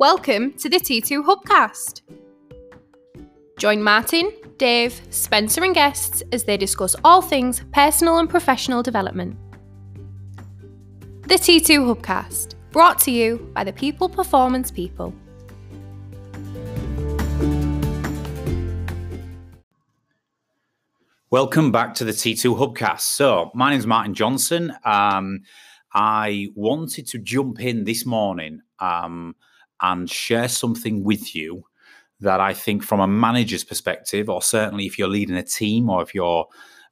Welcome to the T2 Hubcast. Join Martin, Dave, Spencer, and guests as they discuss all things personal and professional development. The T2 Hubcast, brought to you by the People Performance People. Welcome back to the T2 Hubcast. So, my name is Martin Johnson. Um, I wanted to jump in this morning um, and share something with you that I think, from a manager's perspective, or certainly if you're leading a team or if you're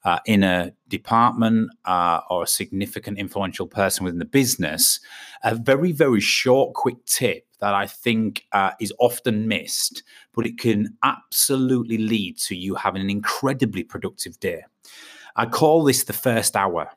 uh, in a department uh, or a significant influential person within the business, a very, very short, quick tip that I think uh, is often missed, but it can absolutely lead to you having an incredibly productive day. I call this the first hour.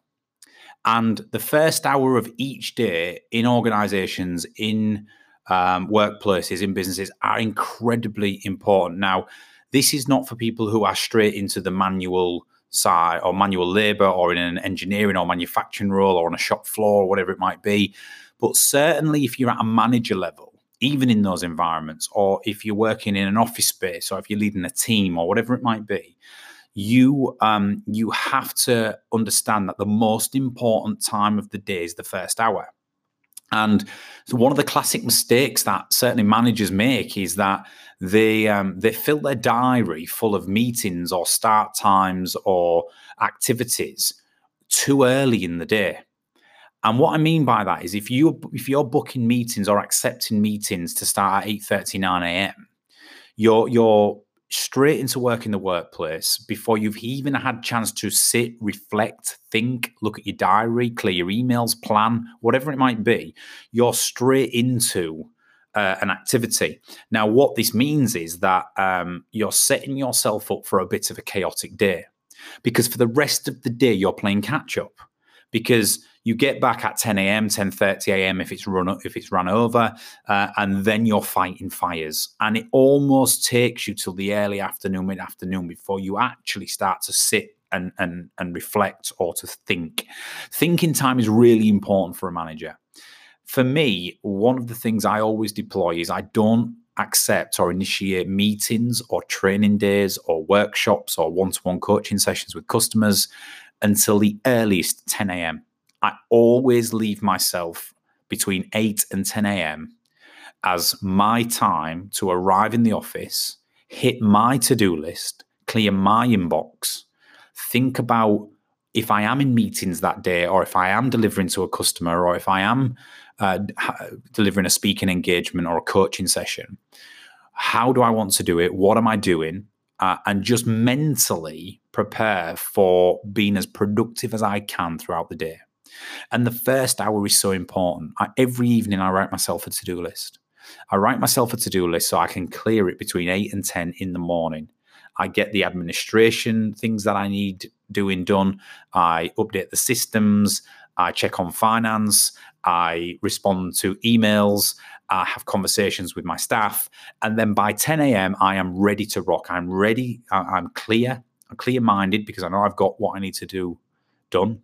And the first hour of each day in organizations, in um, workplaces, in businesses are incredibly important. Now, this is not for people who are straight into the manual side or manual labor or in an engineering or manufacturing role or on a shop floor or whatever it might be. But certainly, if you're at a manager level, even in those environments, or if you're working in an office space, or if you're leading a team, or whatever it might be, you um, you have to understand that the most important time of the day is the first hour. And so one of the classic mistakes that certainly managers make is that they um, they fill their diary full of meetings or start times or activities too early in the day. And what I mean by that is if you if you're booking meetings or accepting meetings to start at 8:39 a.m., you're you're straight into work in the workplace before you've even had chance to sit, reflect, think, look at your diary, clear your emails, plan, whatever it might be, you're straight into uh, an activity. Now, what this means is that um, you're setting yourself up for a bit of a chaotic day because for the rest of the day, you're playing catch up because you get back at 10 a.m 10.30 a.m if it's run if it's run over uh, and then you're fighting fires. And it almost takes you till the early afternoon mid afternoon before you actually start to sit and, and and reflect or to think. Thinking time is really important for a manager. For me one of the things i always deploy is i don't accept or initiate meetings or training days or workshops or one-to-one coaching sessions with customers until the earliest 10 a.m I always leave myself between 8 and 10 a.m. as my time to arrive in the office, hit my to do list, clear my inbox, think about if I am in meetings that day, or if I am delivering to a customer, or if I am uh, delivering a speaking engagement or a coaching session, how do I want to do it? What am I doing? Uh, and just mentally prepare for being as productive as I can throughout the day. And the first hour is so important. I, every evening, I write myself a to do list. I write myself a to do list so I can clear it between 8 and 10 in the morning. I get the administration things that I need doing done. I update the systems. I check on finance. I respond to emails. I have conversations with my staff. And then by 10 a.m., I am ready to rock. I'm ready. I'm clear. I'm clear minded because I know I've got what I need to do done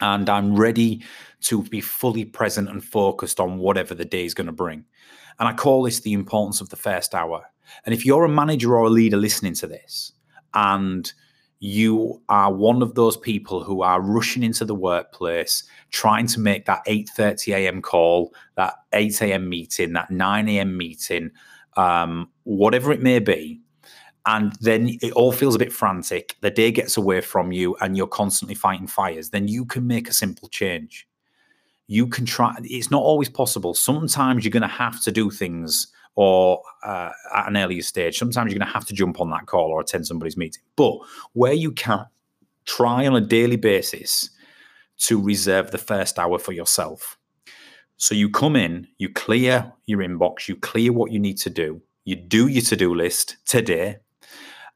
and I'm ready to be fully present and focused on whatever the day is going to bring. And I call this the importance of the first hour. And if you're a manager or a leader listening to this, and you are one of those people who are rushing into the workplace, trying to make that 8:30 a.m. call, that 8 a.m. meeting, that 9 a.m. meeting, um, whatever it may be, and then it all feels a bit frantic, the day gets away from you and you're constantly fighting fires, then you can make a simple change. You can try, it's not always possible. Sometimes you're going to have to do things or uh, at an earlier stage. Sometimes you're going to have to jump on that call or attend somebody's meeting. But where you can, try on a daily basis to reserve the first hour for yourself. So you come in, you clear your inbox, you clear what you need to do, you do your to do list today,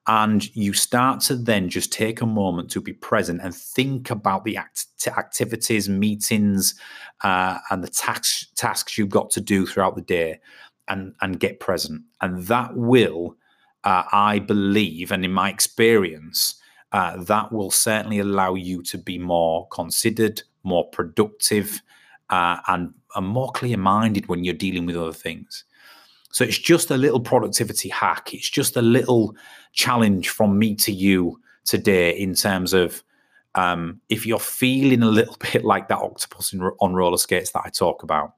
and you start to then just take a moment to be present and think about the act- activities, meetings, uh, and the tax- tasks you've got to do throughout the day and, and get present. And that will, uh, I believe, and in my experience, uh, that will certainly allow you to be more considered, more productive, uh, and, and more clear minded when you're dealing with other things. So it's just a little productivity hack. It's just a little challenge from me to you today in terms of um, if you're feeling a little bit like that octopus in, on roller skates that I talk about,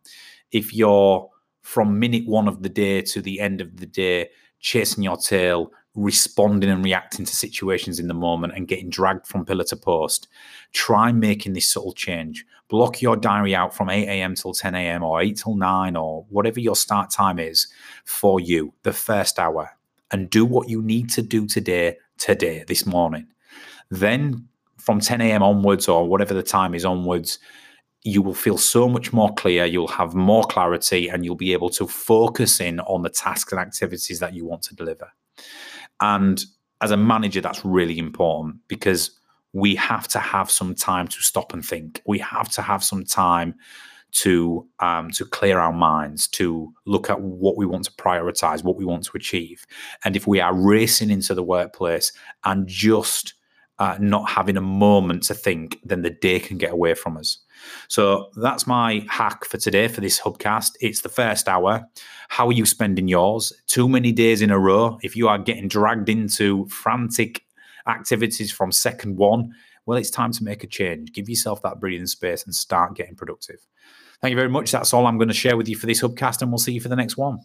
if you're from minute one of the day to the end of the day chasing your tail, responding and reacting to situations in the moment and getting dragged from pillar to post, try making this subtle change. Block your diary out from 8 a.m. till 10 a.m. or 8 till 9 or whatever your start time is for you, the first hour, and do what you need to do today, today, this morning. Then from 10 a.m. onwards or whatever the time is onwards, you will feel so much more clear, you'll have more clarity, and you'll be able to focus in on the tasks and activities that you want to deliver. And as a manager, that's really important because we have to have some time to stop and think. We have to have some time to um, to clear our minds, to look at what we want to prioritize, what we want to achieve. And if we are racing into the workplace and just uh, not having a moment to think, then the day can get away from us. So that's my hack for today for this hubcast. It's the first hour. How are you spending yours? Too many days in a row. If you are getting dragged into frantic activities from second one, well, it's time to make a change. Give yourself that breathing space and start getting productive. Thank you very much. That's all I'm going to share with you for this hubcast, and we'll see you for the next one.